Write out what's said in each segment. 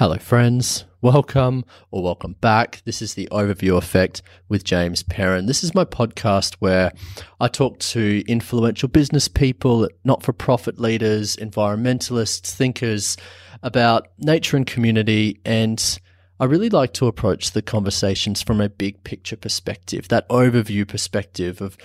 Hello, friends. Welcome or welcome back. This is the Overview Effect with James Perrin. This is my podcast where I talk to influential business people, not for profit leaders, environmentalists, thinkers about nature and community. And I really like to approach the conversations from a big picture perspective, that overview perspective of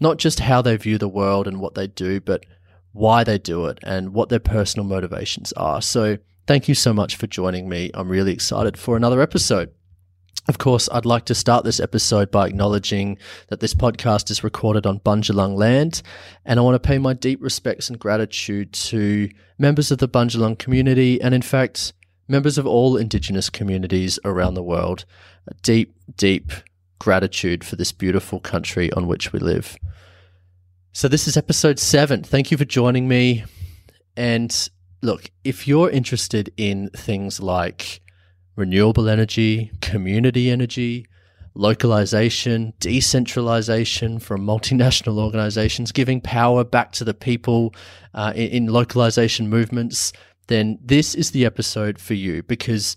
not just how they view the world and what they do, but why they do it and what their personal motivations are. So, Thank you so much for joining me. I'm really excited for another episode. Of course, I'd like to start this episode by acknowledging that this podcast is recorded on Bundjalung land, and I want to pay my deep respects and gratitude to members of the Bundjalung community, and in fact, members of all Indigenous communities around the world. A deep, deep gratitude for this beautiful country on which we live. So, this is episode seven. Thank you for joining me. And look, if you're interested in things like renewable energy, community energy, localization, decentralization from multinational organizations, giving power back to the people uh, in, in localization movements, then this is the episode for you because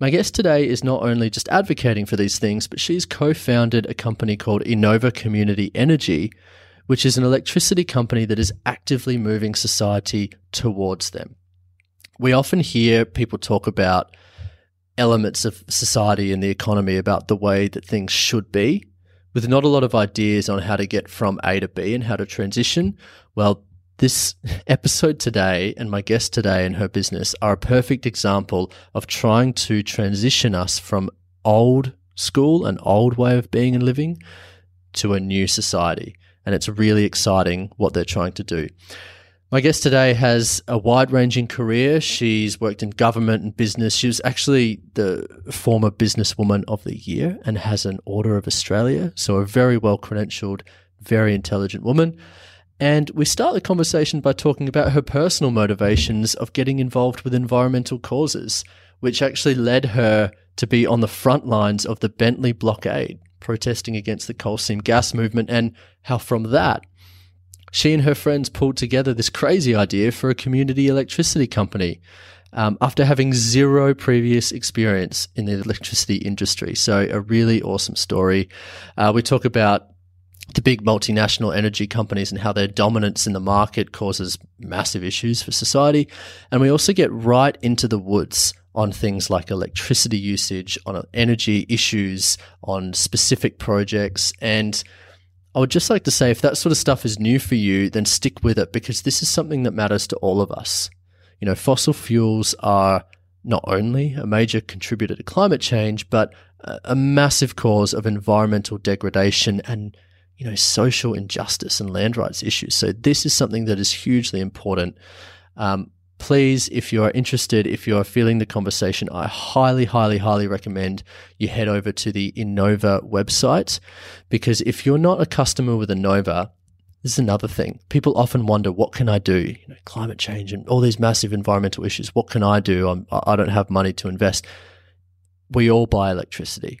my guest today is not only just advocating for these things, but she's co founded a company called Enova Community Energy, which is an electricity company that is actively moving society towards them. We often hear people talk about elements of society and the economy about the way that things should be, with not a lot of ideas on how to get from A to B and how to transition. Well, this episode today and my guest today and her business are a perfect example of trying to transition us from old school, an old way of being and living, to a new society and it's really exciting what they're trying to do. My guest today has a wide ranging career. She's worked in government and business. She was actually the former businesswoman of the year and has an Order of Australia. So, a very well credentialed, very intelligent woman. And we start the conversation by talking about her personal motivations of getting involved with environmental causes, which actually led her to be on the front lines of the Bentley blockade protesting against the coal seam gas movement, and how from that, she and her friends pulled together this crazy idea for a community electricity company um, after having zero previous experience in the electricity industry. So, a really awesome story. Uh, we talk about the big multinational energy companies and how their dominance in the market causes massive issues for society. And we also get right into the woods on things like electricity usage, on energy issues, on specific projects. And I would just like to say if that sort of stuff is new for you, then stick with it because this is something that matters to all of us. You know, fossil fuels are not only a major contributor to climate change, but a massive cause of environmental degradation and you know social injustice and land rights issues. So this is something that is hugely important. Um, please, if you're interested, if you're feeling the conversation, I highly, highly, highly recommend you head over to the Enova website because if you're not a customer with Enova, this is another thing. People often wonder, what can I do? You know, climate change and all these massive environmental issues. What can I do? I'm, I don't have money to invest. We all buy electricity.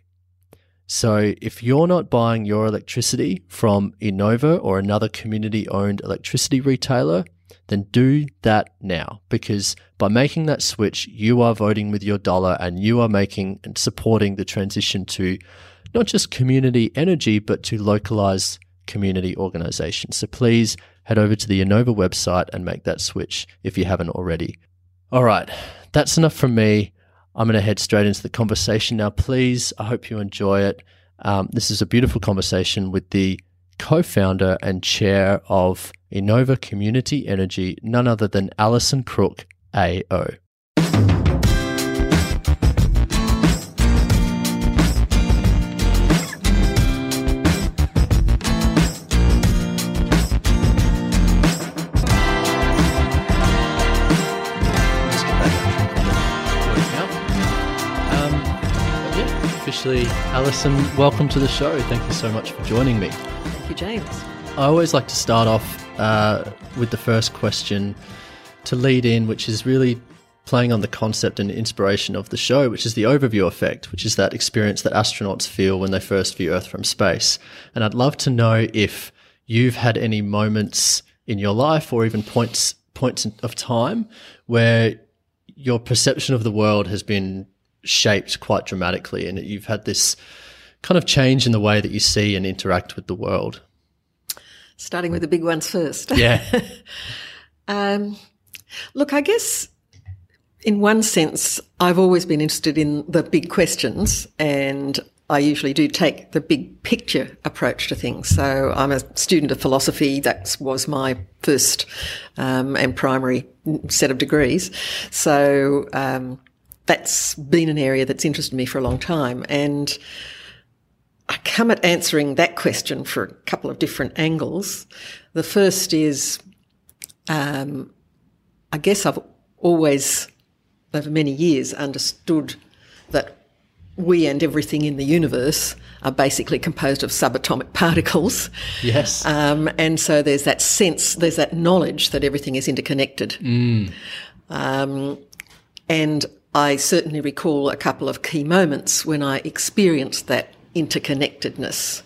So if you're not buying your electricity from Enova or another community owned electricity retailer, then do that now because by making that switch, you are voting with your dollar and you are making and supporting the transition to not just community energy, but to localized community organizations. So please head over to the Enova website and make that switch if you haven't already. All right, that's enough from me. I'm going to head straight into the conversation now. Please, I hope you enjoy it. Um, this is a beautiful conversation with the co founder and chair of Enova Community Energy, none other than Alison Crook, AO. Um, officially, Alison, welcome to the show. Thank you so much for joining me. You, James. I always like to start off uh, with the first question to lead in, which is really playing on the concept and inspiration of the show, which is the overview effect, which is that experience that astronauts feel when they first view Earth from space. And I'd love to know if you've had any moments in your life or even points points of time where your perception of the world has been shaped quite dramatically, and you've had this kind of change in the way that you see and interact with the world. Starting with the big ones first. Yeah. um, look, I guess in one sense, I've always been interested in the big questions, and I usually do take the big picture approach to things. So I'm a student of philosophy. That was my first um, and primary set of degrees. So um, that's been an area that's interested me for a long time, and I come at answering that question for a couple of different angles. The first is, um, I guess I've always, over many years, understood that we and everything in the universe are basically composed of subatomic particles. Yes. Um, and so there's that sense, there's that knowledge that everything is interconnected. Mm. Um, and I certainly recall a couple of key moments when I experienced that interconnectedness.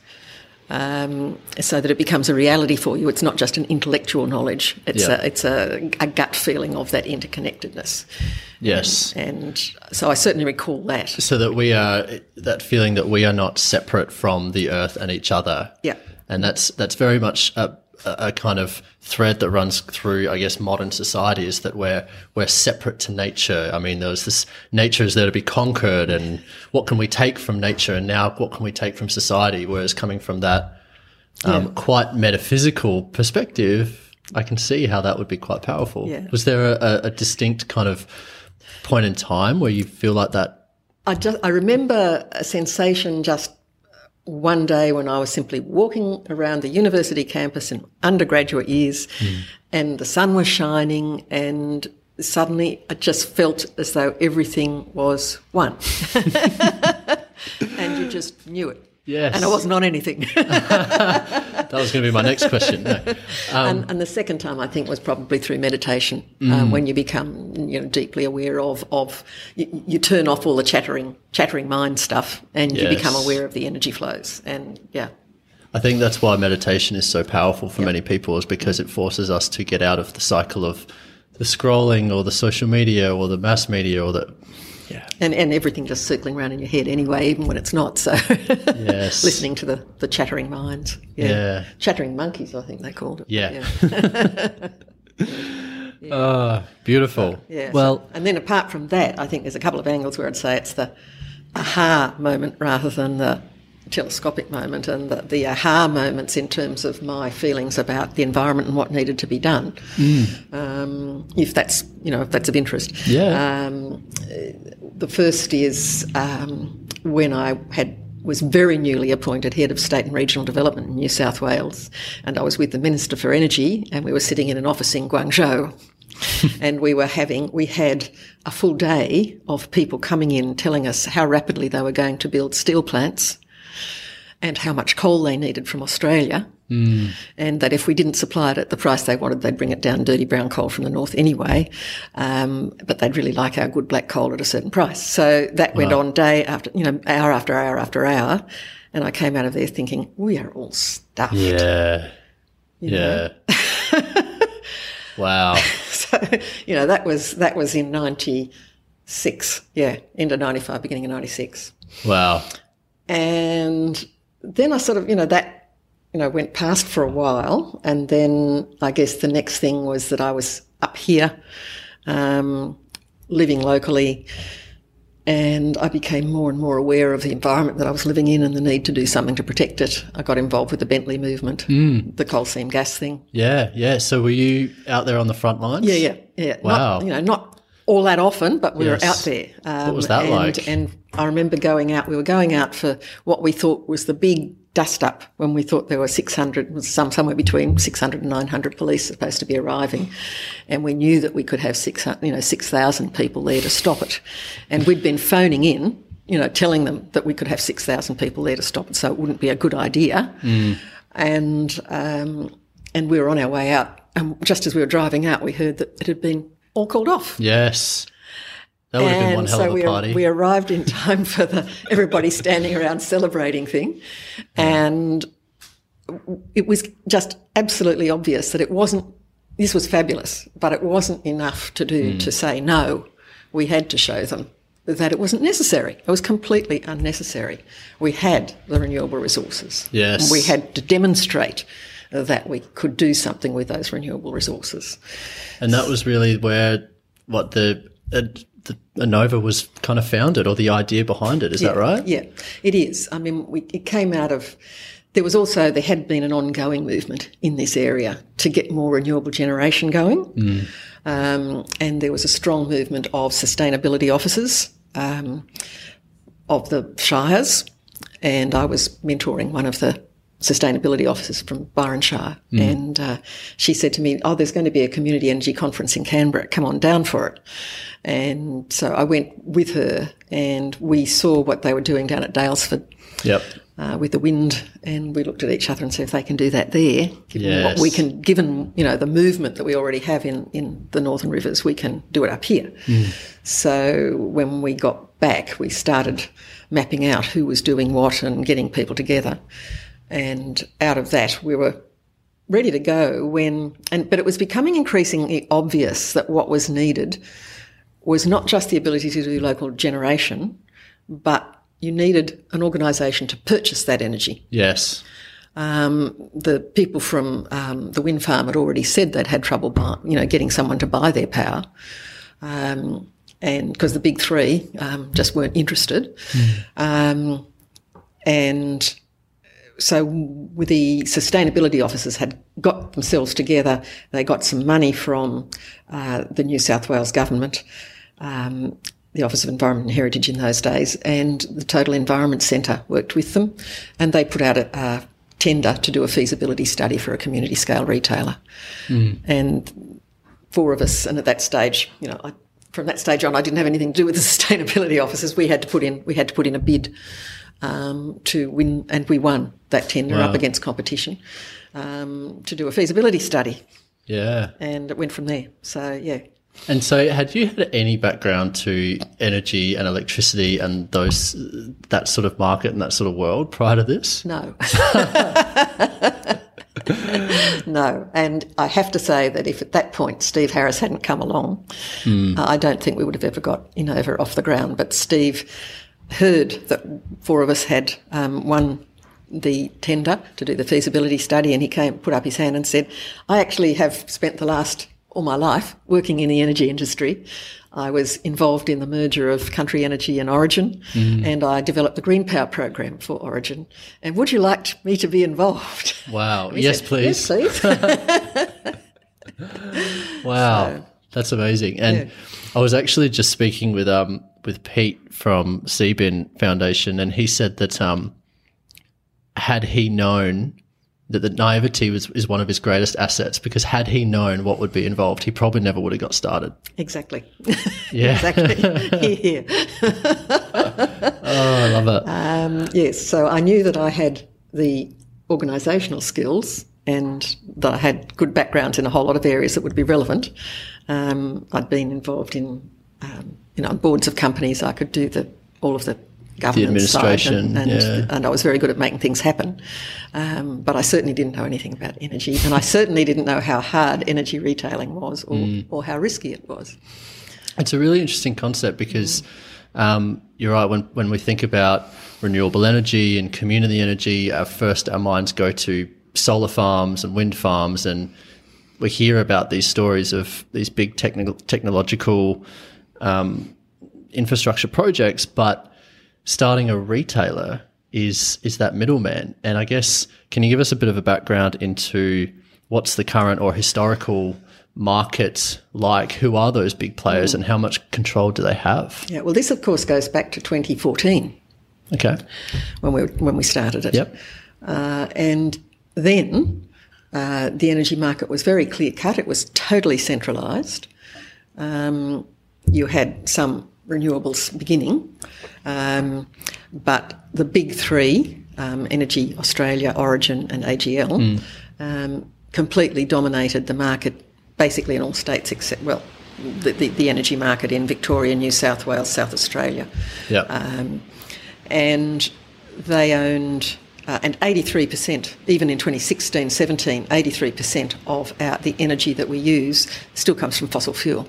Um, so that it becomes a reality for you. It's not just an intellectual knowledge. It's Yeah. a it's a, a gut feeling of that interconnectedness. Yes. And so I certainly recall that. So that we are that feeling that we are not separate from the earth and each other. Yeah. And that's that's very much a, a kind of thread that runs through, I guess, modern society is that we're we're separate to nature. I mean, there's this nature is there to be conquered, and what can we take from nature, and now what can we take from society? Whereas coming from that um, quite metaphysical perspective, I can see how that would be quite powerful. Yeah. Was there a, a distinct kind of point in time where you feel like that? I just I remember a sensation just one day when I was simply walking around the university campus in undergraduate years, hmm. and the sun was shining, and suddenly I just felt as though everything was one, and you just knew it. Yes. And I wasn't on anything. That was going to be my next question. No. and, and the second time, I think, was probably through meditation, um, when you become, you know, deeply aware of of you, you turn off all the chattering chattering mind stuff, and you become aware of the energy flows. And yeah, I think that's why meditation is so powerful for many people is because it forces us to get out of the cycle of the scrolling or the social media or the mass media or the yeah and and everything just circling around in your head anyway, even when it's not. So Yes. listening to the the chattering minds. Yeah. Yeah. chattering monkeys, I think they called it. Yeah. Ah, beautiful. Yeah. so- Well, and then apart from that, I think there's a couple of angles where I'd say it's the aha moment rather than the telescopic moment, and the, the aha moments in terms of my feelings about the environment and what needed to be done. Um, if that's you know if that's of interest. Yeah. Um, the first is um, when I had was very newly appointed head of state and regional development in New South Wales, and I was with the Minister for Energy, and we were sitting in an office in Guangzhou. and we were having, we had a full day of people coming in telling us how rapidly they were going to build steel plants and how much coal they needed from Australia. And that if we didn't supply it at the price they wanted, they'd bring it down dirty brown coal from the north anyway. Um, but they'd really like our good black coal at a certain price. So that went on day after, you know, hour after hour after hour. And I came out of there thinking, we are all stuffed. yeah. Yeah. wow. So, you know, that was, that was in 96. Yeah. End of 95, beginning of 96. Wow. And then I sort of, you know, that, you know, went past for a while. And then I guess the next thing was that I was up here, um, living locally. And I became more and more aware of the environment that I was living in and the need to do something to protect it. I got involved with the Bentley movement, the coal seam gas thing. Yeah. Yeah. So were you out there on the front lines? Yeah, yeah, yeah. Wow. Not, you know, not all that often, but we Yes. were out there. Um, was that and, like? And I remember going out. We were going out for what we thought was the big dust up when we thought there were 600, was some somewhere between 600 and 900 police supposed to be arriving, and we knew that we could have 600, you know, 6,000 people there to stop it, and we'd been phoning in. You know, telling them that we could have 6,000 people there to stop it, so it wouldn't be a good idea. And um, and we were on our way out, and just as we were driving out, we heard that it had been all called off. Yes. That would have been and one hell so of a we, party. we arrived in time for the everybody standing around celebrating thing, and it was just absolutely obvious that it wasn't. This was fabulous, but it wasn't enough to do hmm. to say no. we had to show them that it wasn't necessary. It was completely unnecessary. We had the renewable resources. Yes. And we had to demonstrate that we could do something with those renewable resources. And that was really where what the uh, the Enova was kind of founded, or the idea behind it. Is that right? Yeah, it is. I mean, we, it came out of. There was also there had been an ongoing movement in this area to get more renewable generation going, Mm. um, and there was a strong movement of sustainability officers um, of the shires, and I was mentoring one of the sustainability officers from Byron Shire, and uh, she said to me, "Oh, there's going to be a community energy conference in Canberra. Come on down for it." And so I went with her, and we saw what they were doing down at Daylesford Yep. uh, with the wind, and we looked at each other and said, if they can do that there, given what we can, given you know the movement that we already have in in the northern rivers, we can do it up here. So when we got back, we started mapping out who was doing what and getting people together, and out of that, we were ready to go when and but it was becoming increasingly obvious that what was needed was not just the ability to do local generation, but you needed an organisation to purchase that energy. Yes. Um, the people from um, the wind farm had already said they'd had trouble, buy, you know, getting someone to buy their power, um, and because the big three um, just weren't interested, um, and so the sustainability officers had got themselves together. They got some money from uh, the New South Wales government, um, the Office of Environment and Heritage in those days, and the Total Environment Centre worked with them, and they put out a, a tender to do a feasibility study for a community scale retailer, and four of us, and at that stage, you know, I, from that stage on, I didn't have anything to do with the sustainability officers. We had to put in, we had to put in a bid um, to win, and we won that tender Wow. up against competition um, to do a feasibility study, Yeah. and it went from there. So yeah, And so, had you had any background to energy and electricity and those that sort of market and that sort of world prior to this? no. no, and I have to say that if at that point Steve Harris hadn't come along, uh, I don't think we would have ever got Enova off the ground. But Steve heard that four of us had um, won the tender to do the feasibility study, and he came, put up his hand, and said, "I actually have spent the last all my life working in the energy industry. I was involved in the merger of Country Energy and Origin, and I developed the Green Power program for Origin. And would you like me to be involved?" Wow. Yes, said, please. Yes, please. Wow, that's amazing. And I was actually just speaking with um with Pete from Seabin Foundation, and he said that um had he known that the naivety was is one of his greatest assets because had he known what would be involved, he probably never would have got started. exactly. Yeah. exactly. Here. Oh, I love it. Um, yes, so I knew that I had the organisational skills and that I had good backgrounds in a whole lot of areas that would be relevant. Um, I'd been involved in, um, you know, on boards of companies. I could do the all of the governance side administration, and, and, yeah. and I was very good at making things happen. Um, but I certainly didn't know anything about energy, and I certainly didn't know how hard energy retailing was, or, Mm. or how risky it was. It's a really interesting concept because um, you're right. When when we think about renewable energy and community energy, our first our minds go to solar farms and wind farms, and we hear about these stories of these big technical technological um, infrastructure projects. But starting a retailer is is that middleman. And I guess can you give us a bit of a background into what's the current or historical market like? Who are those big players, and how much control do they have? Yeah, well, this of course goes back to 2014. Okay. when we when we started it. Yep. Uh, and then uh, the energy market was very clear cut. It was totally centralised. Um, you had some renewables beginning, um, but the big three, um, Energy Australia, Origin, and AGL, um, completely dominated the market, basically in all states except well. The, the, the energy market in Victoria, New South Wales, South Australia Yep. um, and they owned uh, and 83%, even in 2016 17, 83% of our, the energy that we use still comes from fossil fuel.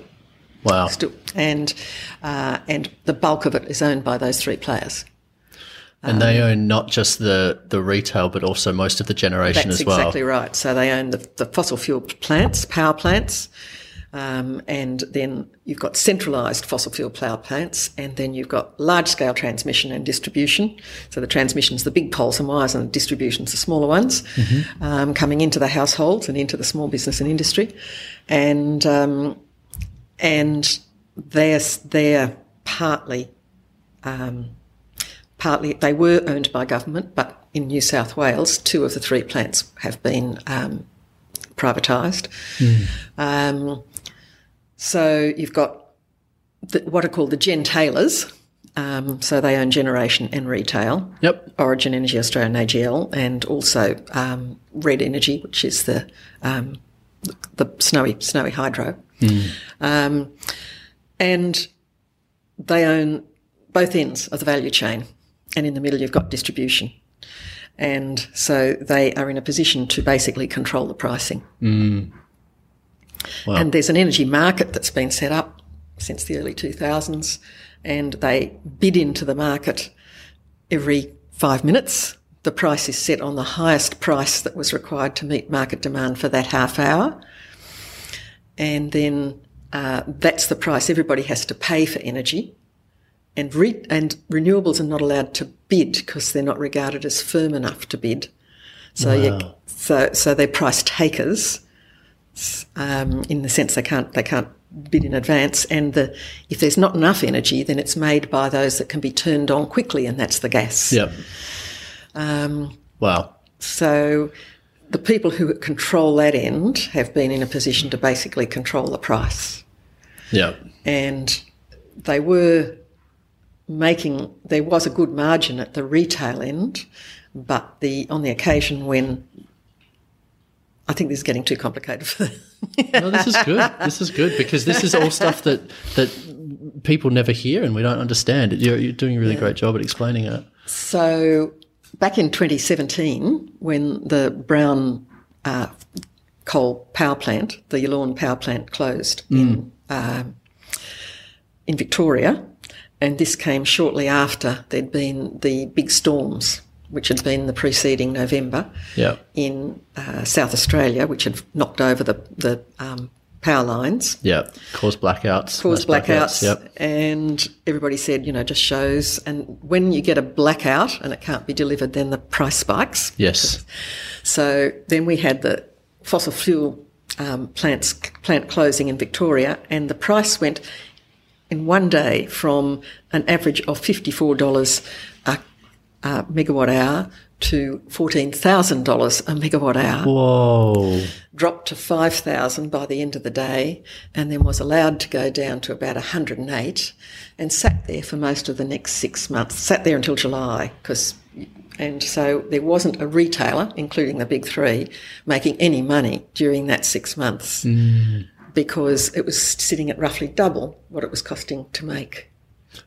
Wow. Still, and uh, and the bulk of it is owned by those three players. And they own not just the, the retail, but also most of the generation as well. exactly right. So they own the, the fossil fuel plants, power plants, um, and then you've got centralised fossil fuel power plants, and then you've got large scale transmission and distribution. So the transmission's the big poles and wires, and the distribution's the smaller ones, um, coming into the households and into the small business and industry, and um, and they're they're partly um, partly they were owned by government, but in New South Wales, two of the three plants have been um, privatised. Um, so you've got the, what are called the gentailers. Um, so they own generation and retail. Yep. Origin Energy Australia and AGL, and also um, Red Energy, which is the um, the snowy snowy hydro. Um, and they own both ends of the value chain, and in the middle you've got distribution. And so they are in a position to basically control the pricing. Wow. And there's an energy market that's been set up since the early 2000s, and they bid into the market every five minutes. The price is set on the highest price that was required to meet market demand for that half hour. And then uh, that's the price everybody has to pay for energy. And, re- and renewables are not allowed to bid because they're not regarded as firm enough to bid. So, you, so, so they're price takers um, in the sense they can't they can't bid in advance. And the if there's not enough energy, then it's made by those that can be turned on quickly, and that's the gas. Yep. Um, Wow. so the people who control that end have been in a position to basically control the price, Yep. and they were making there was a good margin at the retail end, but the on the occasion when I think this is getting too complicated for No, this is good. This is good because this is all stuff that that people never hear and we don't understand. You're, you're doing a really great job at explaining it. So, back in 2017, when the Brown uh, coal power plant, the Yallourn power plant, closed in um in Victoria, and this came shortly after there'd been the big storms, which had been the preceding November Yeah. in uh, South Australia, which had knocked over the the um, power lines Yeah. Cause blackouts. caused mass blackouts, Yep. and everybody said, you know, just shows. And when you get a blackout and it can't be delivered, then the price spikes. Yes. So then we had the fossil fuel um, plants plant closing in Victoria, and the price went in one day from an average of fifty four dollars a, a megawatt hour to fourteen thousand dollars a megawatt hour Whoa. Dropped to 5,000 by the end of the day and then was allowed to go down to about 108 and sat there for most of the next six months, sat there until July because and so there wasn't a retailer, including the big three, making any money during that six months hmm. because it was sitting at roughly double what it was costing to make.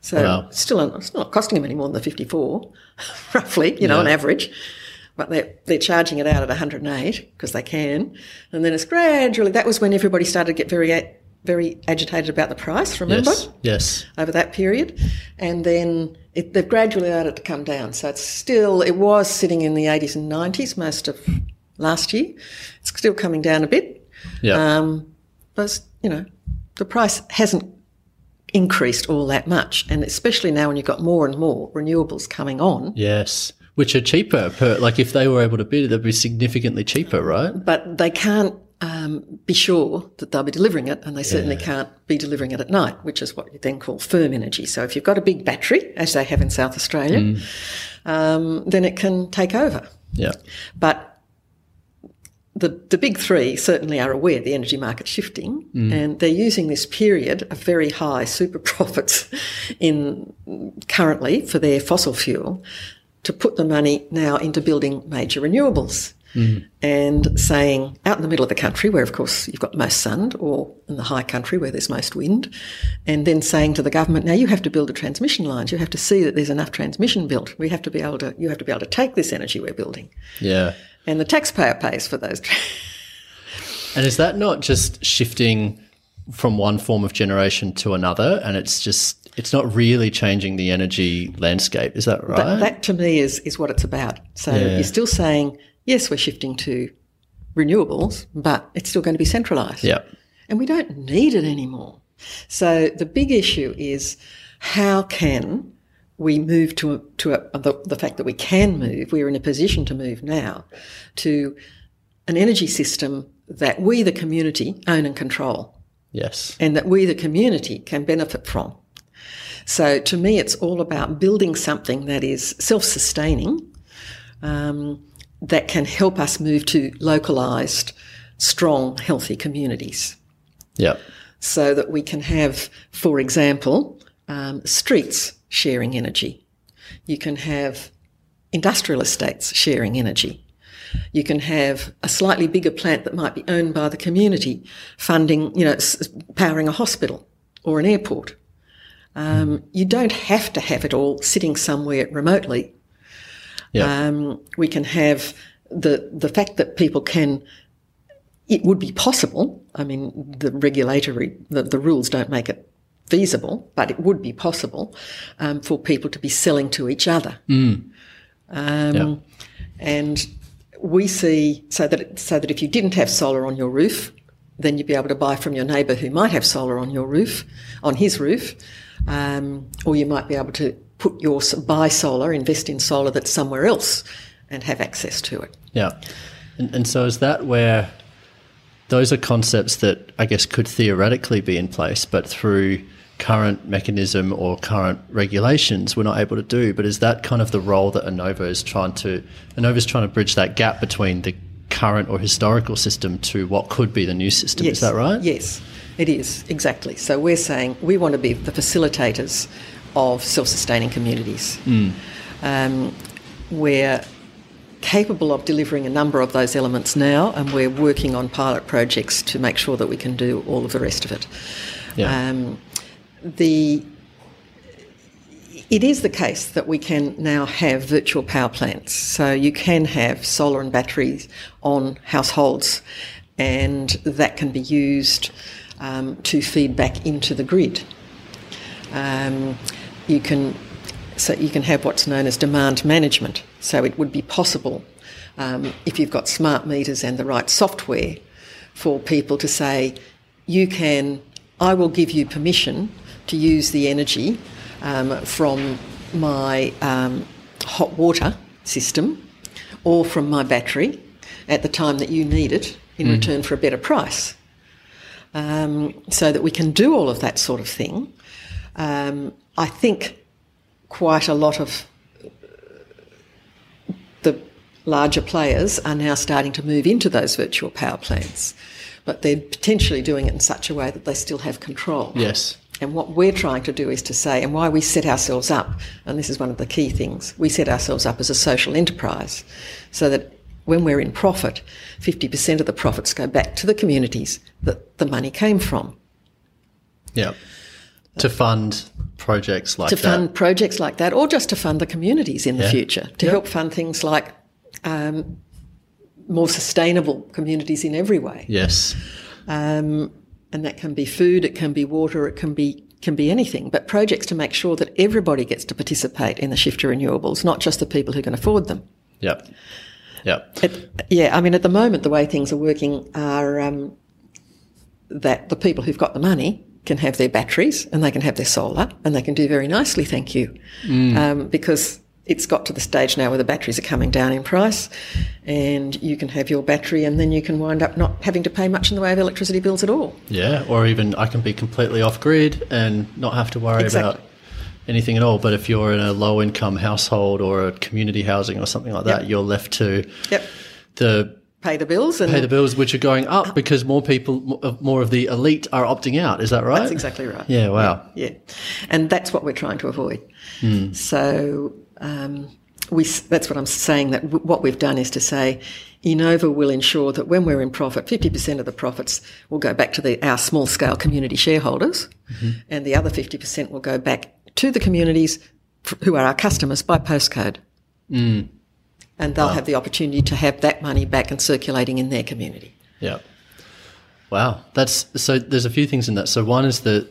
So Wow. still, it's not costing them any more than the 54, roughly, you know, on average. But they're, they're charging it out at 108 because they can. And then it's gradually, that was when everybody started to get very, very agitated about the price, remember? Yes. Yes. Over that period. And then it, they've gradually allowed it to come down. So it's still, it was sitting in the 80s and 90s most of last year. It's still coming down a bit. Yeah. Um, but, you know, the price hasn't increased all that much. And especially now when you've got more and more renewables coming on. yes. Which are cheaper per, like if they were able to bid it, they'd be significantly cheaper, right? But they can't um, be sure that they'll be delivering it, and they certainly can't be delivering it at night, which is what you then call firm energy. So if you've got a big battery, as they have in South Australia, um, then it can take over. Yeah. But the, the big three certainly are aware the energy market's shifting and they're using this period of very high super profits in currently for their fossil fuel to put the money now into building major renewables. Mm. And saying out in the middle of the country, where of course you've got most sun, or in the high country where there's most wind, and then saying to the government, now you have to build the transmission lines. You have to see that there's enough transmission built. We have to be able to, you have to be able to take this energy we're building Yeah. and the taxpayer pays for those. And is that not just shifting from one form of generation to another, and it's just it's not really changing the energy landscape. Is that right? That, that to me is is what it's about. So Yeah. you're still saying yes, we're shifting to renewables, but it's still going to be centralised. yeah, and we don't need it anymore. So the big issue is how can we move to a, to a, the, the fact that we can move, we're in a position to move now, to an energy system that we, the community, own and control, yes, and that we, the community, can benefit from. So to me, it's all about building something that is self-sustaining, um, that can help us move to localised, strong, healthy communities yeah, so that we can have, for example, um, streets sharing energy. You can have industrial estates sharing energy. You can have a slightly bigger plant that might be owned by the community, funding, you know, powering a hospital or an airport. Um, you don't have to have it all sitting somewhere remotely. yeah, Um, we can have the the fact that people can. It would be possible. I mean, the regulatory the, the rules don't make it feasible, but it would be possible um, for people to be selling to each other. Um, Yeah. And we see so that so that if you didn't have solar on your roof, then you'd be able to buy from your neighbour who might have solar on your roof, on his roof, um, or you might be able to put your buy solar, invest in solar that's somewhere else, and have access to it. yeah. And, and so is that where those are concepts that I guess could theoretically be in place, but through current mechanism or current regulations, we're not able to do. But is that kind of the role that Enova is trying to? Enova is trying to bridge that gap between the current or historical system to what could be the new system. Is that right? Yes, it is exactly. So we're saying we want to be the facilitators of self-sustaining communities. Um, we're capable of delivering a number of those elements now, and we're working on pilot projects to make sure that we can do all of the rest of it. Yeah. Um, the it is the case that we can now have virtual power plants. So you can have solar and batteries on households, and that can be used um, to feed back into the grid. Um, you can so you can have what's known as demand management. So it would be possible um, if you've got smart meters and the right software for people to say, you can, I will give you permission to use the energy um, from my um, hot water system or from my battery at the time that you need it in return for a better price. Um, so that we can do all of that sort of thing. Um, I think quite a lot of the larger players are now starting to move into those virtual power plants, but they're potentially doing it in such a way that they still have control. Yes. And what we're trying to do is to say, and why we set ourselves up, and this is one of the key things, we set ourselves up as a social enterprise so that when we're in profit, 50% of the profits go back to the communities that the money came from. Yeah. To fund projects like to that. fund projects like that, or just to fund the communities in the future, to help fund things like um, more sustainable communities in every way. Yes. Um, and that can be food, it can be water, it can be can be anything. But projects to make sure that everybody gets to participate in the shift to renewables, not just the people who can afford them. Yep. Yep. It, yeah, I mean, at the moment, the way things are working are um, that the people who've got the money can have their batteries and they can have their solar and they can do very nicely, thank you. Um, because it's got to the stage now where the batteries are coming down in price and you can have your battery and then you can wind up not having to pay much in the way of electricity bills at all. Yeah. Or even I can be completely off grid and not have to worry Exactly. about anything at all. But if you're in a low income household or a community housing or something like that, Yep. you're left to Yep. the Pay the bills and pay the bills, which are going up because more people, more of the elite are opting out. Is that right? That's exactly right. Yeah. Wow. Yeah, and that's what we're trying to avoid. Hmm. So um, we that's what I'm saying. That w- what we've done is to say, Enova will ensure that when we're in profit, 50% of the profits will go back to the, our small scale community shareholders, Mm-hmm. and the other 50% will go back to the communities who are our customers by postcode. Hmm. And they'll have the opportunity to have that money back and circulating in their community. Yeah. Wow, that's so. There's a few things in that. So one is that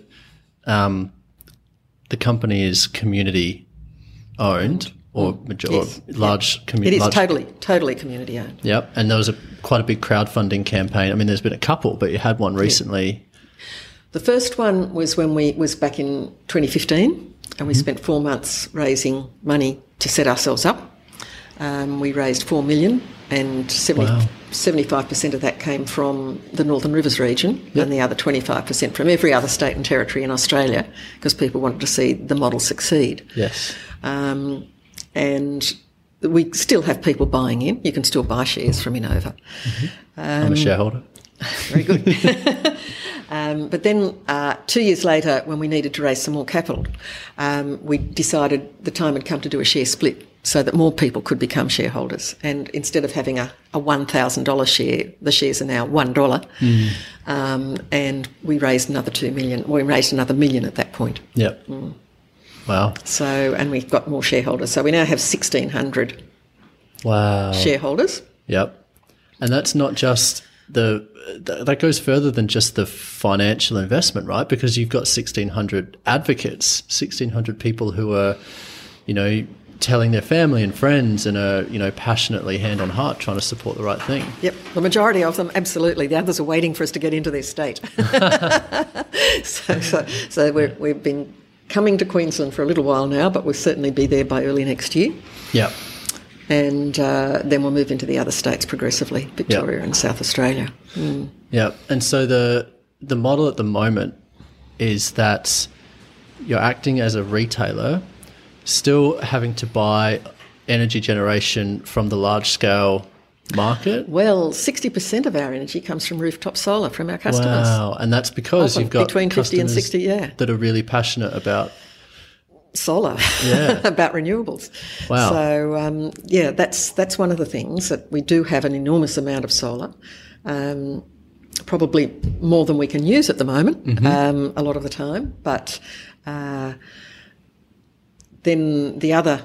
um, the company is community owned or major, Yes. or large It community. is totally, totally community owned. Yep, and there was a quite a big crowdfunding campaign. I mean, there's been a couple, but you had one recently. The first one was when we was back in 2015, and we spent four months raising money to set ourselves up. Um, we raised four million, and 70, Wow. 75% of that came from the Northern Rivers region, and the other 25% from every other state and territory in Australia, because people wanted to see the model succeed. Yes. Um, and we still have people buying in. You can still buy shares from Enova. I'm a shareholder. Very good. um, but then uh, two years later, when we needed to raise some more capital, um, we decided the time had come to do a share split so that more people could become shareholders. And instead of having a, a $1,000 share, the shares are now $1. Um, and we raised another two million. We raised another million at that point. Yep. Wow. So, and we've got more shareholders. So we now have 1,600 Wow. shareholders. Yep. And that's not just the th- that goes further than just the financial investment, right? Because you've got 1600 advocates, 1600 people who are, you know, telling their family and friends and are, you know, passionately hand on heart trying to support the right thing. Yep, the majority of them, absolutely. The others are waiting for us to get into their state. so, so, so we're, we've been coming to Queensland for a little while now, but we'll certainly be there by early next year. Yep. And uh, then we'll move into the other states progressively, Victoria and South Australia. Yeah, and so the the model at the moment is that you're acting as a retailer, still having to buy energy generation from the large scale market. Well, 60% of our energy comes from rooftop solar from our customers. Wow, and that's because Often you've got between 50 and customers 60, yeah. that are really passionate about. Solar Yeah. about renewables. Wow. So um, yeah, that's that's one of the things that we do have an enormous amount of solar. Um, probably more than we can use at the moment, Mm-hmm. um, a lot of the time. But uh, then the other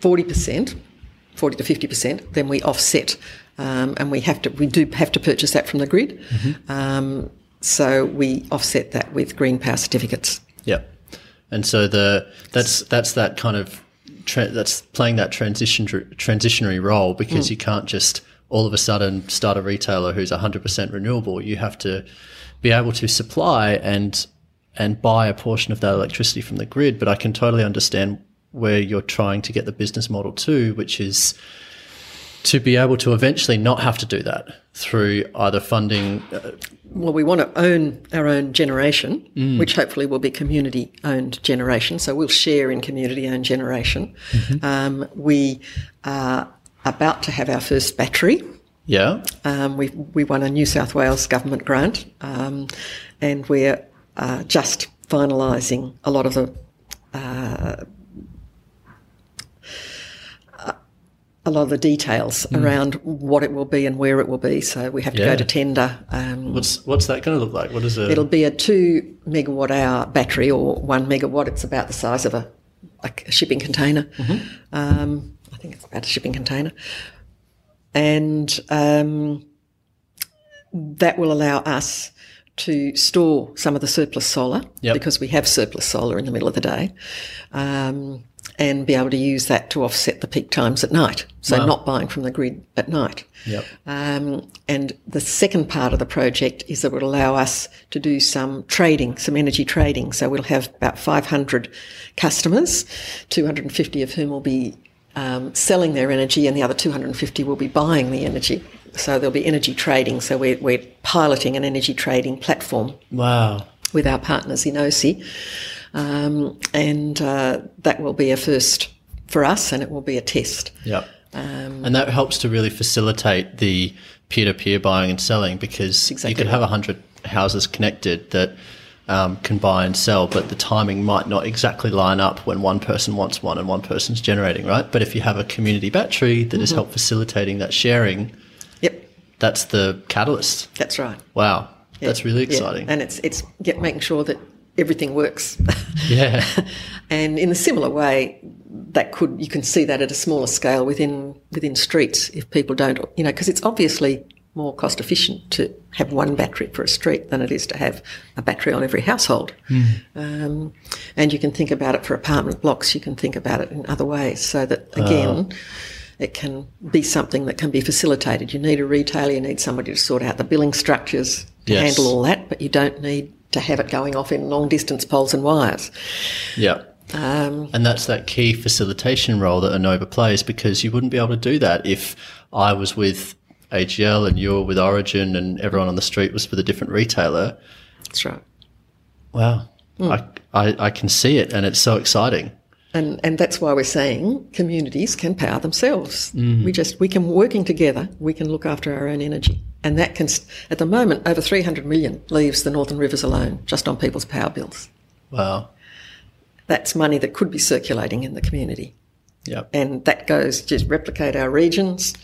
forty percent, forty to fifty percent, then we offset, um, and we have to we do have to purchase that from the grid. Mm-hmm. Um, so we offset that with green power certificates. Yep. And so the that's that's that kind of tra- that's playing that transition transitionary role because you can't just all of a sudden start a retailer who's 100% renewable. You have to be able to supply and and buy a portion of that electricity from the grid. But I can totally understand where you're trying to get the business model to, which is to be able to eventually not have to do that through either funding uh, Well, we want to own our own generation, which hopefully will be community owned generation. So we'll share in community owned generation. Um, we are about to have our first battery. yeah Um, we we won a New South Wales government grant, um, and we're uh, just finalising a lot of the. Uh, a lot of the details around what it will be and where it will be. So we have to Yeah. go to tender. Um, what's what's that going to look like what is it It'll be a two megawatt hour battery or one megawatt. It's about the size of a, like a shipping container. Um, I think it's about a shipping container. And um, that will allow us to store some of the surplus solar Yep. because we have surplus solar in the middle of the day. And be able to use that to offset the peak times at night. So not buying from the grid at night. Yep. Um, and the second part of the project is that it will allow us to do some trading, some energy trading. So we'll have about 500 customers, 250 of whom will be um, selling their energy, and the other 250 will be buying the energy. So there'll be energy trading. So we're, we're piloting an energy trading platform wow with our partners Enosi. Um, and uh, that will be a first for us, and it will be a test. Yep. Um, and that helps to really facilitate the peer-to-peer buying and selling because exactly you could have 100 houses connected that um, can buy and sell, but the timing might not exactly line up when one person wants one and one person's generating, right? But if you have a community battery that that is help facilitating that sharing, Yep, that's the catalyst. that's right. Wow. That's really Yeah, exciting. And it's it's making sure that everything works. Yeah. and in a similar way, that could you can see that at a smaller scale within within streets if people don't you know because it's obviously more cost efficient to have one battery for a street than it is to have a battery on every household. Um, and you can think about it for apartment blocks, you can think about it in other ways so that, again, it can be something that can be facilitated. You need a retailer, you need somebody to sort out the billing structures to Yes. handle all that, but you don't need to have it going off in long distance poles and wires. Yeah. Um, And that's that key facilitation role that Enova plays because you wouldn't be able to do that if I was with AGL and you were with Origin and everyone on the street was with a different retailer. that's right. Wow. I, I, I can see it and it's so exciting. And, and that's why we're saying communities can power themselves. We just, we can, working together, we can look after our own energy. And that can, at the moment, over 300 million leaves the Northern Rivers alone, just on people's power bills. Wow. That's money that could be circulating in the community. Yep. And that goes just replicate our regions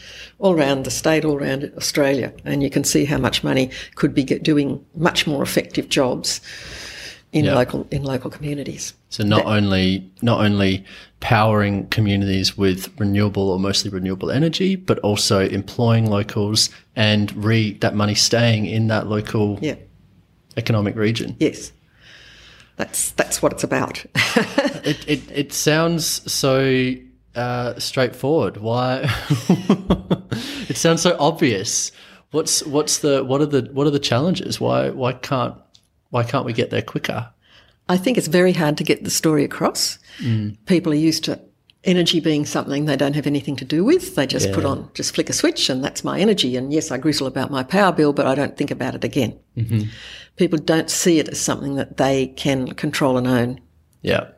all around the state, all around Australia. And you can see how much money could be get, doing much more effective jobs in Yeah. local, in local communities. So not only not only powering communities with renewable or mostly renewable energy, but also employing locals and re that money staying in that local Yeah. economic region. Yes. That's that's what it's about. It, it it sounds so uh, straightforward. Why? it sounds so obvious. What's what's the what are the what are the challenges? Why why can't why can't we get there quicker? I think it's very hard to get the story across. Hmm. People are used to energy being something they don't have anything to do with. They just put on, just flick a switch, and that's my energy. And yes, I grizzle about my power bill, but I don't think about it again. Mm-hmm. People don't see it as something that they can control and own. Yeah.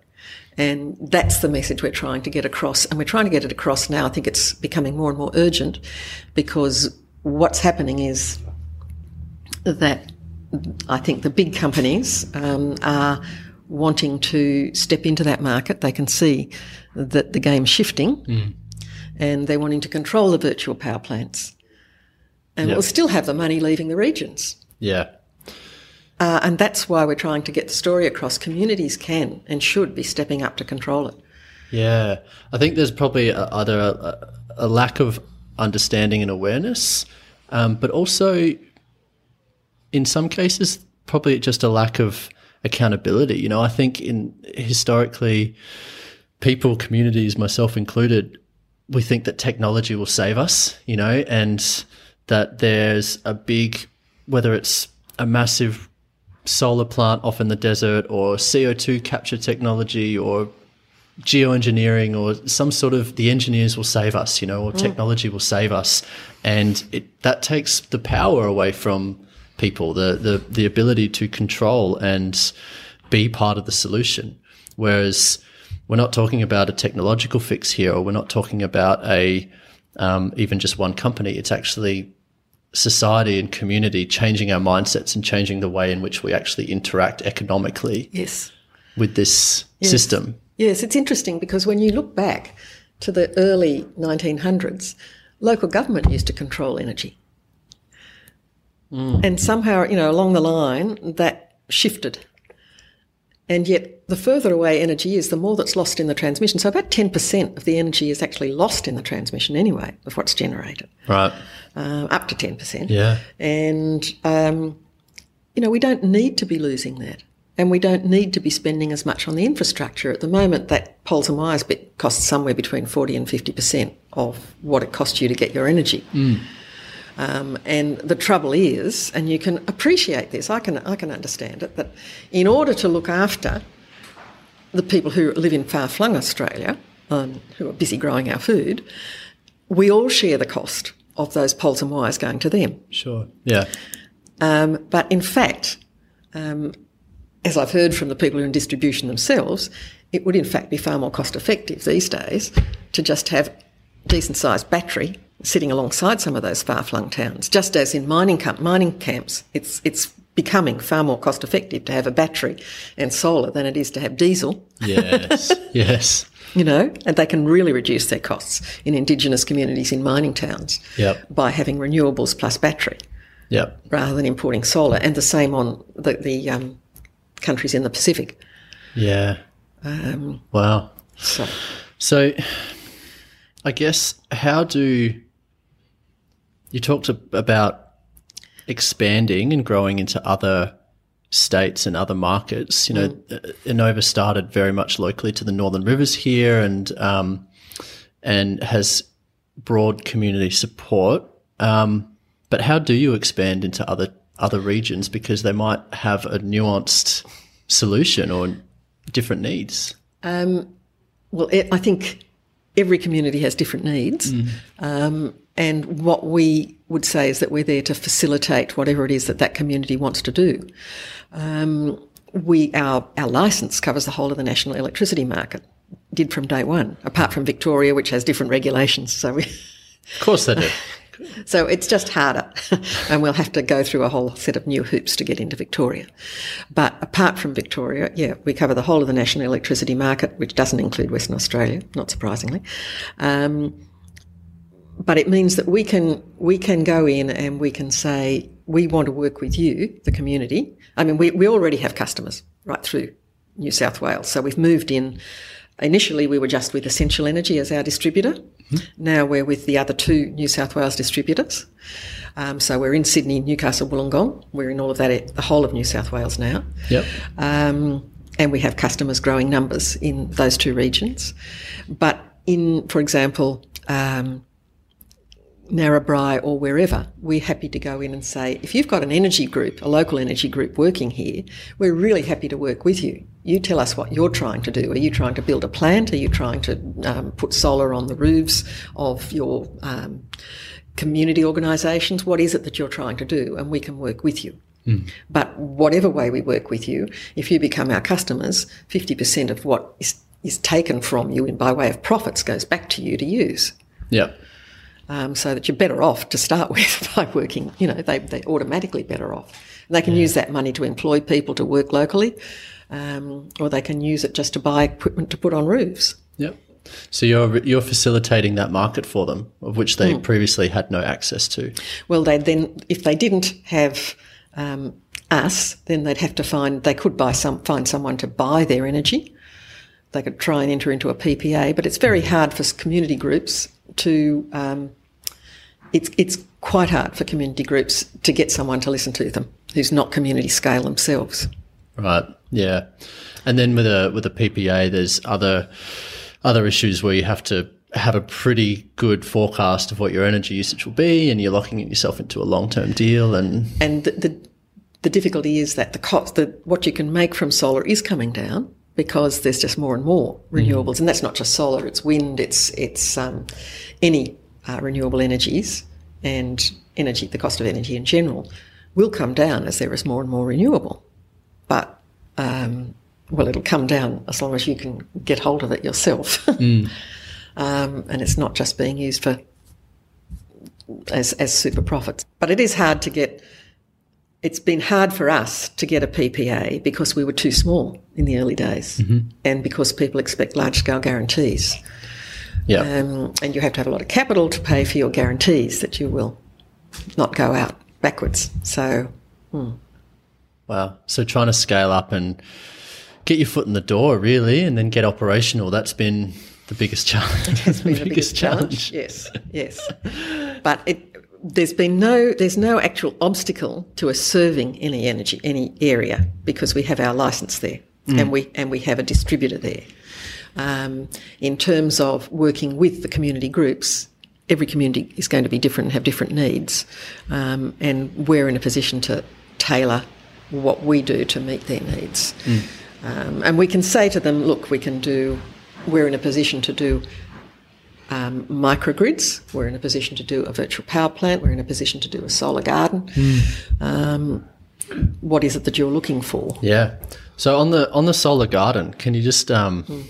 And that's the message we're trying to get across. And we're trying to get it across now. I think it's becoming more and more urgent because what's happening is that I think the big companies um, are wanting to step into that market. They can see that the game's shifting and they're wanting to control the virtual power plants. And Yep. we'll still have the money leaving the regions. Yeah. Uh, and that's why we're trying to get the story across. Communities can and should be stepping up to control it. Yeah, I think there's probably a, either a, a lack of understanding and awareness, um, but also in some cases probably just a lack of accountability. You know, I think in historically, people, communities, myself included, we think that technology will save us. You know, and that there's a big, whether it's a massive solar plant off in the desert or CO2 capture technology or geoengineering or some sort of the engineers will save us, you know, or mm. technology will save us. And it, that takes the power away from people, the, the, the ability to control and be part of the solution. Whereas we're not talking about a technological fix here, or we're not talking about a um, even just one company. It's actually society and community changing our mindsets and changing the way in which we actually interact economically Yes. with this system. Yes, it's interesting because when you look back to the early 1900s, local government used to control energy. And somehow, you know, along the line, that shifted. And yet, the further away energy is, the more that's lost in the transmission. So, about 10% of the energy is actually lost in the transmission anyway, of what's generated, Right. uh, up to 10%. Yeah. And, um, you know, we don't need to be losing that. And we don't need to be spending as much on the infrastructure. At the moment, that poles and wires bit costs somewhere between 40 and 50% of what it costs you to get your energy. Um, and the trouble is, and you can appreciate this, I can, I can understand it, that in order to look after the people who live in far flung Australia, um, who are busy growing our food, we all share the cost of those poles and wires going to them. Sure. Yeah. Um, but in fact, um, as I've heard from the people who are in distribution themselves, it would in fact be far more cost effective these days to just have decent sized battery sitting alongside some of those far flung towns. Just as in mining camp, mining camps, it's it's becoming far more cost effective to have a battery and solar than it is to have diesel. Yes. yes. You know, and they can really reduce their costs in indigenous communities in mining towns Yep. by having renewables plus battery Yep. rather than importing solar, and the same on the, the um, countries in the Pacific. Yeah. Um, Wow. so, So, I guess how do you talked about expanding and growing into other states and other markets. You know, mm. Enova started very much locally to the Northern Rivers here, and um, and has broad community support. Um, but how do you expand into other other regions because they might have a nuanced solution or different needs? Um, well, I think every community has different needs. Mm. And what we would say is that we're there to facilitate whatever it is that that community wants to do. Um, we our our license covers the whole of the national electricity market. Did from day one, apart from Victoria, which has different regulations. So we, of course, they do. So it's just harder, and we'll have to go through a whole set of new hoops to get into Victoria. But apart from Victoria, yeah, we cover the whole of the national electricity market, which doesn't include Western Australia, not surprisingly. Um, but it means that we can we can go in and we can say we want to work with you, the community. I mean, we, we already have customers right through New South Wales, so we've moved in Initially, we were just with Essential Energy as our distributor. Mm-hmm. Now we're with the other two New South Wales distributors. Um, so we're in Sydney, Newcastle, Wollongong. We're in all of that, the whole of New South Wales now. Yep. Um, and we have customers growing numbers in those two regions. But in, for example, um, Narrabri or wherever, we're happy to go in and say, if you've got an energy group, a local energy group working here, we're really happy to work with you. You tell us what you're trying to do. Are you trying to build a plant? Are you trying to um, put solar on the roofs of your um, community organisations? What is it that you're trying to do? And we can work with you. Mm. But whatever way we work with you, if you become our customers, 50% of what is, is taken from you in by way of profits goes back to you to use. Yeah um, so that you're better off to start with by working. You know, they, they're automatically better off. And they can yeah. use that money to employ people to work locally, um, or they can use it just to buy equipment to put on roofs. Yep. So you're you're facilitating that market for them, of which they mm. previously had no access to. Well, they then, if they didn't have um, us, then they'd have to find they could buy some find someone to buy their energy. They could try and enter into a PPA, but it's very hard for community groups to um, it's it's quite hard for community groups to get someone to listen to them who's not community scale themselves. Right. Yeah. And then with a with a PPA, there's other other issues where you have to have a pretty good forecast of what your energy usage will be, and you're locking yourself into a long term deal. And and the, the, the difficulty is that the cost, the what you can make from solar is coming down because there's just more and more renewables, mm. and that's not just solar; it's wind, it's it's um, any uh, renewable energies and energy. The cost of energy in general will come down as there is more and more renewable, but um, well, it'll come down as long as you can get hold of it yourself, mm. um, and it's not just being used for as as super profits. But it is hard to get it's been hard for us to get a PPA because we were too small in the early days mm-hmm. and because people expect large scale guarantees. Yeah. Um, and you have to have a lot of capital to pay for your guarantees that you will not go out backwards. So, hmm. wow. So trying to scale up and get your foot in the door, really, and then get operational, that's been the biggest challenge. It has been the biggest, biggest challenge. challenge. Yes, yes. But it, there's been no there's no actual obstacle to us serving any energy any area because we have our license there mm. and we and we have a distributor there. Um, in terms of working with the community groups, every community is going to be different and have different needs, um, and we're in a position to tailor what we do to meet their needs. Mm. Um, and we can say to them, look, we can do. We're in a position to do um, microgrids. We're in a position to do a virtual power plant. We're in a position to do a solar garden. Mm. Um, what is it that you're looking for? Yeah. So on the on the solar garden, can you just um, mm.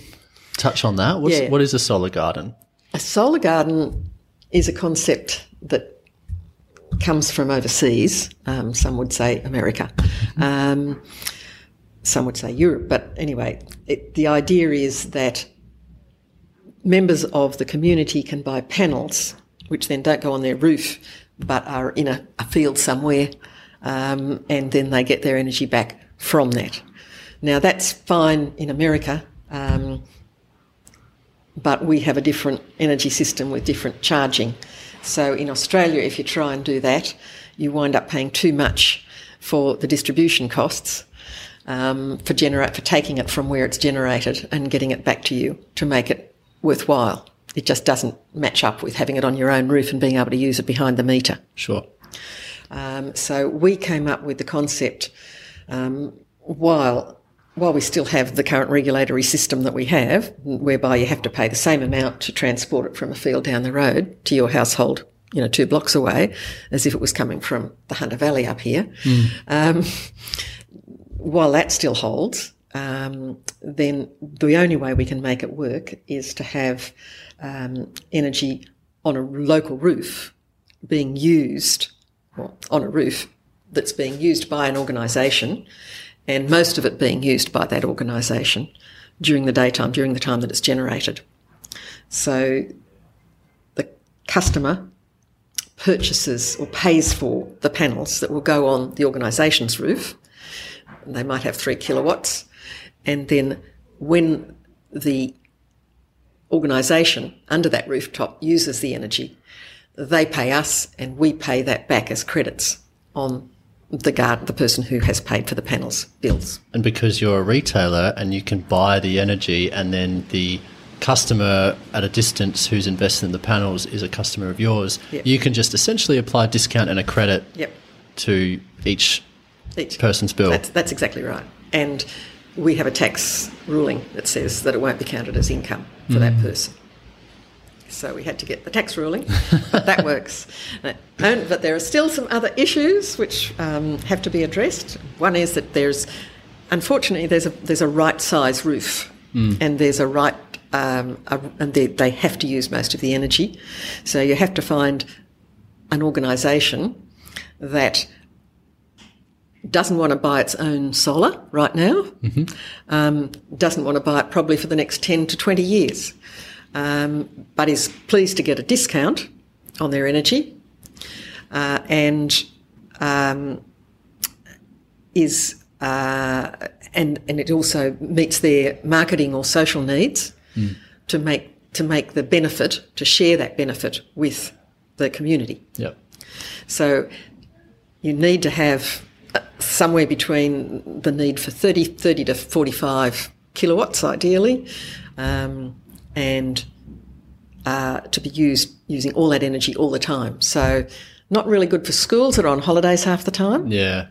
touch on that? What's, yeah. What is a solar garden? A solar garden is a concept that comes from overseas. Um, some would say America. Um, some would say Europe. But anyway, it, the idea is that members of the community can buy panels, which then don't go on their roof, but are in a, a field somewhere, um, and then they get their energy back from that. Now that's fine in America, um, but we have a different energy system with different charging. So in Australia, if you try and do that, you wind up paying too much for the distribution costs um, for for taking it from where it's generated and getting it back to you to make it worthwhile. It just doesn't match up with having it on your own roof and being able to use it behind the meter. Sure. Um, so we came up with the concept um, while while we still have the current regulatory system that we have, whereby you have to pay the same amount to transport it from a field down the road to your household, you know, two blocks away, as if it was coming from the Hunter Valley up here. Um, while that still holds, um, then the only way we can make it work is to have um, energy on a local roof being used, well, on a roof that's being used by an organisation, and most of it being used by that organisation during the daytime, during the time that it's generated. So the customer purchases or pays for the panels that will go on the organisation's roof. They might have three kilowatts. And then when the organisation under that rooftop uses the energy, they pay us and we pay that back as credits on the guard, the person who has paid for the panels bills. And because you're a retailer and you can buy the energy and then the customer at a distance who's invested in the panels is a customer of yours, Yep. you can just essentially apply a discount and a credit Yep. to each Each person's bill. That's, that's exactly right. And we have a tax ruling that says that it won't be counted as income for that person. So we had to get the tax ruling, but that works. And- But there are still some other issues which um, have to be addressed. One is that there's, unfortunately, there's a there's a right size roof, and there's a right, um, a, and they, they have to use most of the energy. So you have to find an organisation that doesn't want to buy its own solar right now, um, doesn't want to buy it probably for the next 10 to 20 years, um, but is pleased to get a discount on their energy uh, and um, is uh, and and it also meets their marketing or social needs to make to make the benefit to share that benefit with the community. Yep. So you need to have somewhere between the need for 30, 30 to 45 kilowatts, ideally, um, and uh, to be used using all that energy all the time. So not really good for schools that are on holidays half the time. Yeah.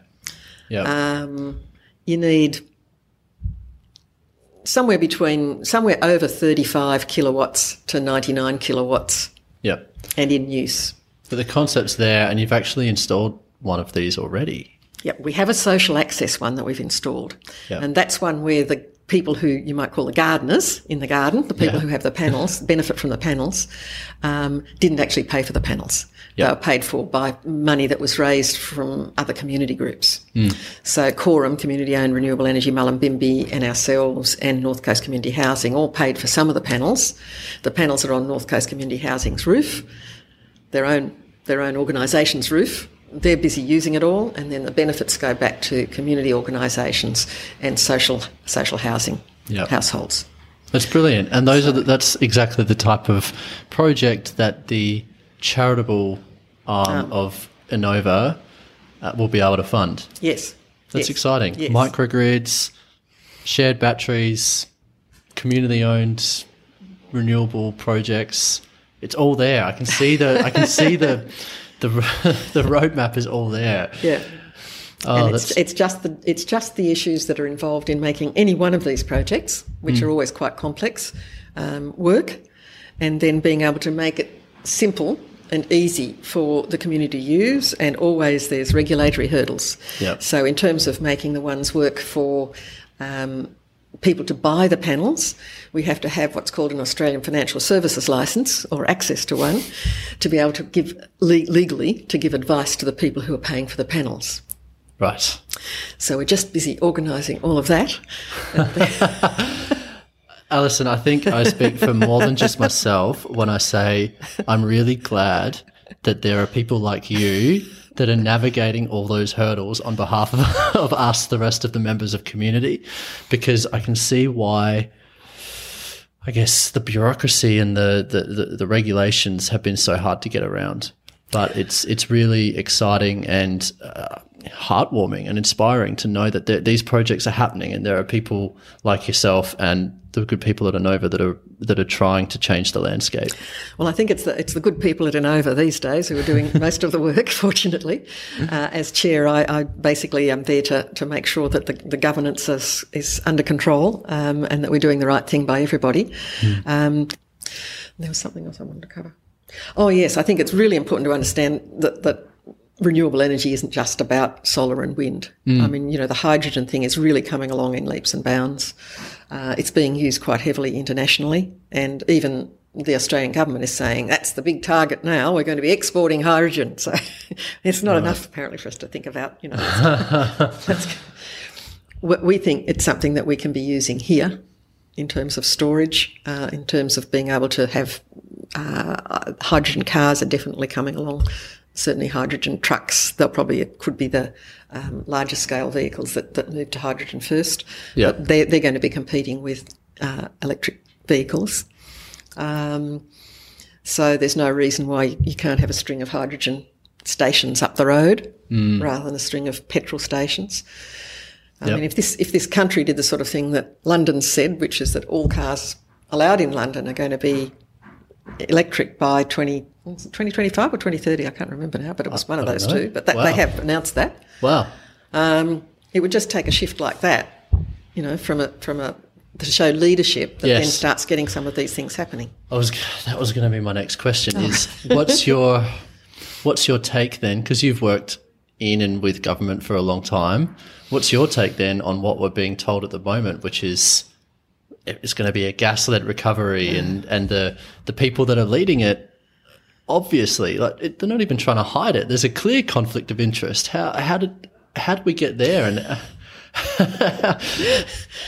Yeah. Um, you need somewhere between somewhere over 35 kilowatts to 99 kilowatts yep. and in use. But the concept's there, and you've actually installed one of these already. Yep, we have a social access one that we've installed. Yeah. And that's one where the people who you might call the gardeners in the garden, the people Yeah. who have the panels, benefit from the panels, um, didn't actually pay for the panels. Yeah. They were paid for by money that was raised from other community groups. Hmm. So COREM, Community Owned Renewable Energy, Mullumbimby and ourselves and North Coast Community Housing all paid for some of the panels. The panels are on North Coast Community Housing's roof their own their own organisation's roof. They're busy using it all, and then the benefits go back to community organisations and social social housing Yep. households. That's brilliant, and those are the, that's exactly the type of project that the charitable arm of Enova uh, will be able to fund. Yes, That's yes, exciting. Yes. Microgrids, shared batteries, community-owned renewable projects. It's all there. I can see the. I can see the. The, the roadmap is all there. Yeah. Oh, and it's, it's just the it's just the issues that are involved in making any one of these projects, which Hmm. are always quite complex, um, work, and then being able to make it simple and easy for the community to use. And always there's regulatory hurdles. Yep. So in terms of making the ones work for um, people to buy the panels, we have to have what's called an Australian Financial Services Licence or access to one to be able to give le- legally to give advice to the people who are paying for the panels. right. So we're just busy organising all of that. Alison, I think I speak for more than just myself when I say I'm really glad that there are people like you that are navigating all those hurdles on behalf of, of us, the rest of the members of community, because I can see why. I guess the bureaucracy and the, the, the, the regulations have been so hard to get around. but it's it's really exciting and uh, heartwarming and inspiring to know that there, these projects are happening and there are people like yourself and the good people at Enova that are that are trying to change the landscape. Well, I think it's the it's the good people at Enova these days who are doing most of the work. Fortunately, uh, as chair, I, I, basically am there to, to make sure that the, the governance is is under control um, and that we're doing the right thing by everybody. Mm. Um, there was something else I wanted to cover. Oh yes, I think it's really important to understand that that renewable energy isn't just about solar and wind. Mm. I mean, you know, the hydrogen thing is really coming along in leaps and bounds. Uh, it's being used quite heavily internationally, and even the Australian government is saying that's the big target now. We're going to be exporting hydrogen. So it's not right. enough, apparently, for us to think about. You know, we think it's something that we can be using here in terms of storage, uh, in terms of being able to have uh, hydrogen cars are definitely coming along. Certainly, hydrogen trucks. They'll probably could be the um, larger scale vehicles that, that move to hydrogen first. Yeah, they're, they're going to be competing with uh, electric vehicles. Um, so there's no reason why you can't have a string of hydrogen stations up the road mm. rather than a string of petrol stations. I yep. mean, if this if this country did the sort of thing that London said, which is that all cars allowed in London are going to be electric by 20, 2025 or 2030, I can't remember now, but it was I, one of those know. two. But that, wow. they have announced that. Wow. Um, it would just take a shift like that, you know, from a from a to show leadership that yes. then starts getting some of these things happening. I was that was going to be my next question. Oh. Is what's your what's your take then? Because you've worked in and with government for a long time. What's your take then on what we're being told at the moment, which is it's going to be a gas-led recovery, yeah. and and the the people that are leading it, obviously, like it, they're not even trying to hide it. There's a clear conflict of interest. How how did how did we get there, and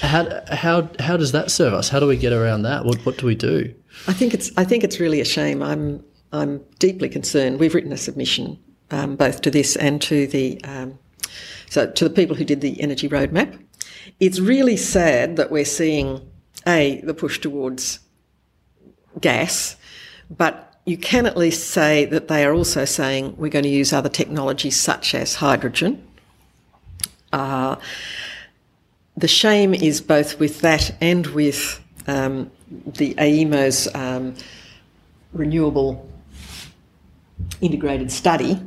how how how does that serve us? How do we get around that? What what do we do? I think it's I think it's really a shame. I'm I'm deeply concerned. We've written a submission um, both to this and to the um, so to the people who did the energy roadmap. It's really sad that we're seeing a the push towards gas, but you can at least say that they are also saying we're going to use other technologies such as hydrogen. Uh, the shame is both with that and with um, the AEMO's um, renewable integrated study,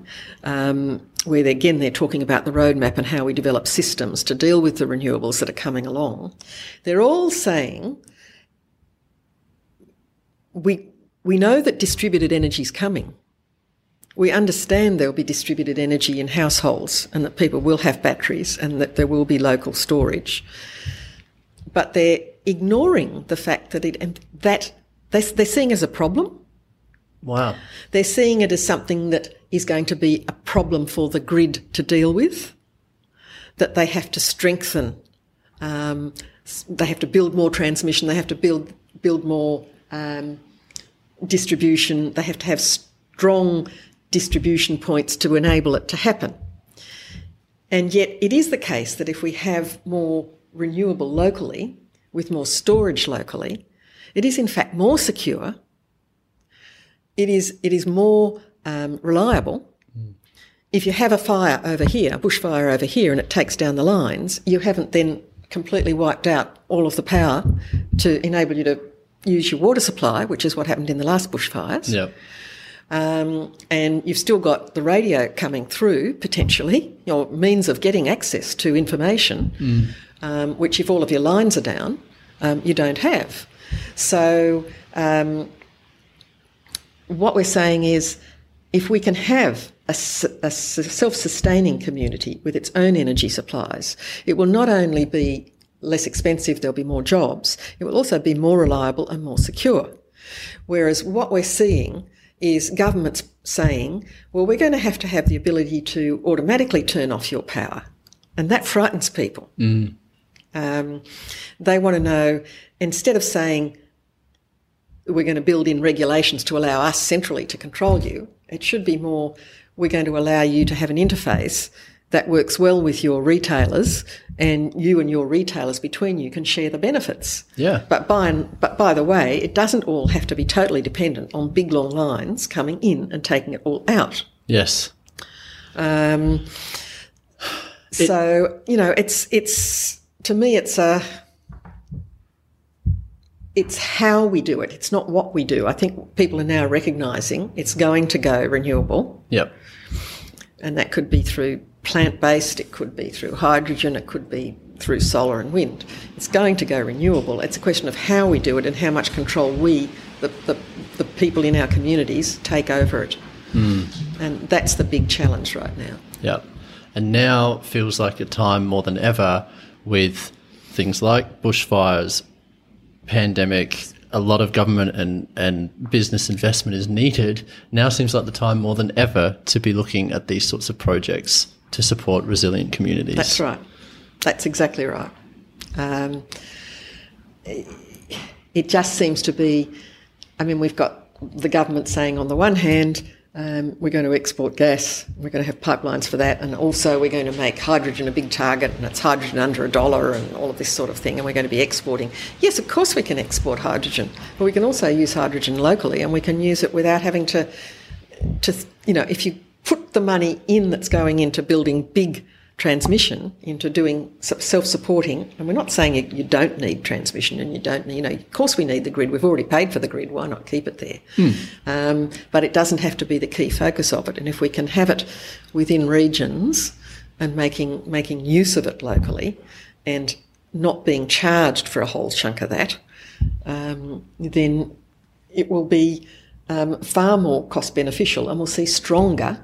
um, where they, again they're talking about the roadmap and how we develop systems to deal with the renewables that are coming along. They're all saying we we know that distributed energy is coming. We understand there will be distributed energy in households and that people will have batteries and that there will be local storage. But they're ignoring the fact that it that they, they're seeing as a problem Wow. They're seeing it as something that is going to be a problem for the grid to deal with, that they have to strengthen. Um, they have to build more transmission. They have to build build more um, distribution. They have to have strong distribution points to enable it to happen. And yet, it is the case that if we have more renewable locally, with more storage locally, it is in fact more secure it is it is more um, reliable. Mm. If you have a fire over here, a bushfire over here, and it takes down the lines, you haven't then completely wiped out all of the power to enable you to use your water supply, which is what happened in the last bushfires. Yep. Um, and you've still got the radio coming through potentially, your means of getting access to information, mm. um, which if all of your lines are down, um, you don't have. So um, what we're saying is if we can have a, a self sustaining community with its own energy supplies, it will not only be less expensive, there'll be more jobs, it will also be more reliable and more secure. Whereas what we're seeing is governments saying, well, we're going to have to have the ability to automatically turn off your power. And that frightens people. Mm. Um, they want to know, instead of saying, we're going to build in regulations to allow us centrally to control you. It should be more, we're going to allow you to have an interface that works well with your retailers, and you and your retailers between you can share the benefits. Yeah. But by and, but by the way, it doesn't all have to be totally dependent on big long lines coming in and taking it all out. Yes. Um, so you know, it's it's to me, it's a it's how we do it. It's not what we do. I think people are now recognising it's going to go renewable, Yep. and that could be through plant based, it could be through hydrogen, it could be through solar and wind. It's going to go renewable. It's a question of how we do it and how much control we, the, the, the people in our communities, take over it. Hmm. And that's the big challenge right now. Yep. And now feels like a time more than ever with things like bushfires, pandemic, a lot of government and, and business investment is needed. Now seems like the time more than ever to be looking at these sorts of projects to support resilient communities. That's right. That's exactly right. Um, it just seems to be, I mean, we've got the government saying on the one hand, um, we're going to export gas, we're going to have pipelines for that, and also we're going to make hydrogen a big target, and it's hydrogen under a dollar and all of this sort of thing, and we're going to be exporting. Yes, of course we can export hydrogen, but we can also use hydrogen locally, and we can use it without having to, to you know, if you put the money in that's going into building big transmission into doing self-supporting. And we're not saying you, you don't need transmission and you don't you know of course we need the grid. We've already paid for the grid. Why not keep it there? Um, but it doesn't have to be the key focus of it. And if we can have it within regions and making making use of it locally and not being charged for a whole chunk of that um, then it will be um, far more cost beneficial and we'll see stronger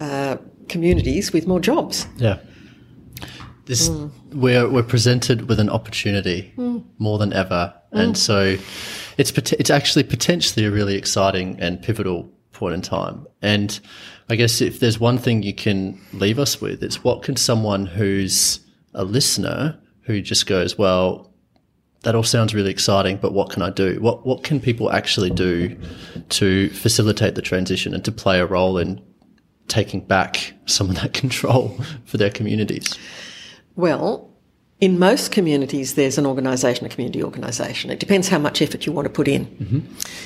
uh, communities with more jobs. Yeah. This mm. we're we're presented with an opportunity mm. more than ever, mm. and so it's it's actually potentially a really exciting and pivotal point in time. And I guess if there's one thing you can leave us with, it's what can someone who's a listener who just goes, well, that all sounds really exciting, but what can I do? What what can people actually do to facilitate the transition and to play a role in taking back some of that control for their communities? Well, in most communities, there's an organisation, a community organisation. It depends how much effort you want to put in.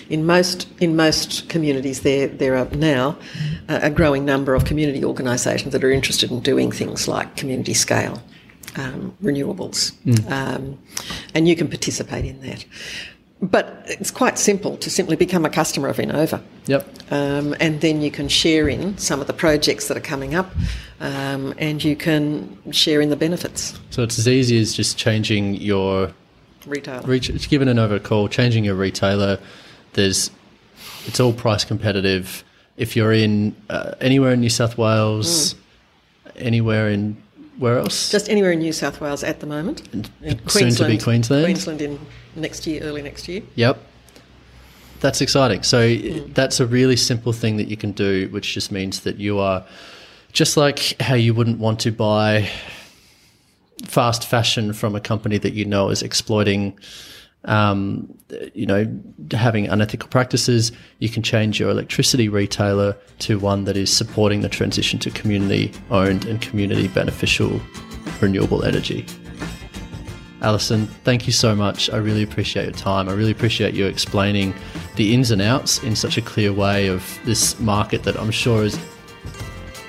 In most in most communities, there there are now a, a growing number of community organisations that are interested in doing things like community scale um, renewables, um, and you can participate in that. But it's quite simple to simply become a customer of Enova. Yep. Um, and then you can share in some of the projects that are coming up um, and you can share in the benefits. So it's as easy as just changing your retailer. reach, it's giving another call, changing your retailer. There's, it's all price competitive. If you're in uh, anywhere in New South Wales, anywhere in where else? Just anywhere in New South Wales at the moment. Soon to be Queensland. Queensland in next year, early next year. Yep. That's exciting. So that's a really simple thing that you can do, which just means that you are just like how you wouldn't want to buy fast fashion from a company that you know is exploiting, um, you know, having unethical practices. You can change your electricity retailer to one that is supporting the transition to community owned and community beneficial renewable energy. Alison, thank you so much. I really appreciate your time. I really appreciate you explaining the ins and outs in such a clear way of this market that I'm sure is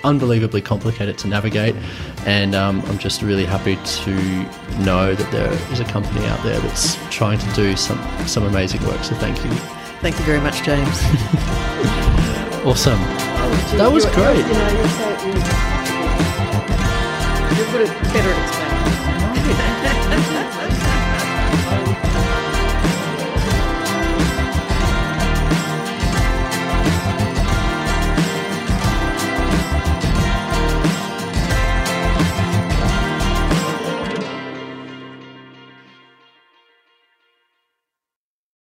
unbelievably complicated to navigate. And um, I'm just really happy to know that there is a company out there that's trying to do some, some amazing work. So thank you. Thank you very much, James. Awesome. That was great. You know, you're, so, you're, you're better at explaining.